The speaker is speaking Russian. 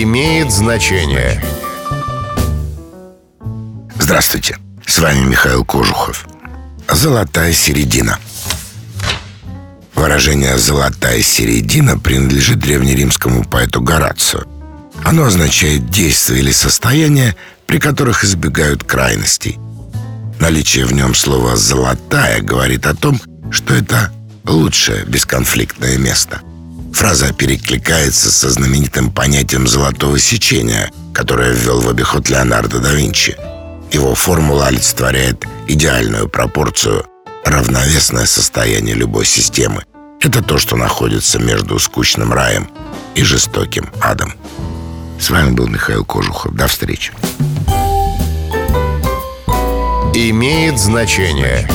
имеет значение. Здравствуйте, с вами Михаил Кожухов. Золотая середина. Выражение «золотая середина» принадлежит древнеримскому поэту Горацию. Оно означает действие или состояние, при которых избегают крайностей. Наличие в нем слова «золотая» говорит о том, что это лучшее бесконфликтное место. Фраза перекликается со знаменитым понятием золотого сечения, которое ввел в обиход Леонардо да Винчи. Его формула олицетворяет идеальную пропорцию, равновесное состояние любой системы. Это то, что находится между скучным раем и жестоким адом. С вами был Михаил Кожухов. До встречи. Имеет значение.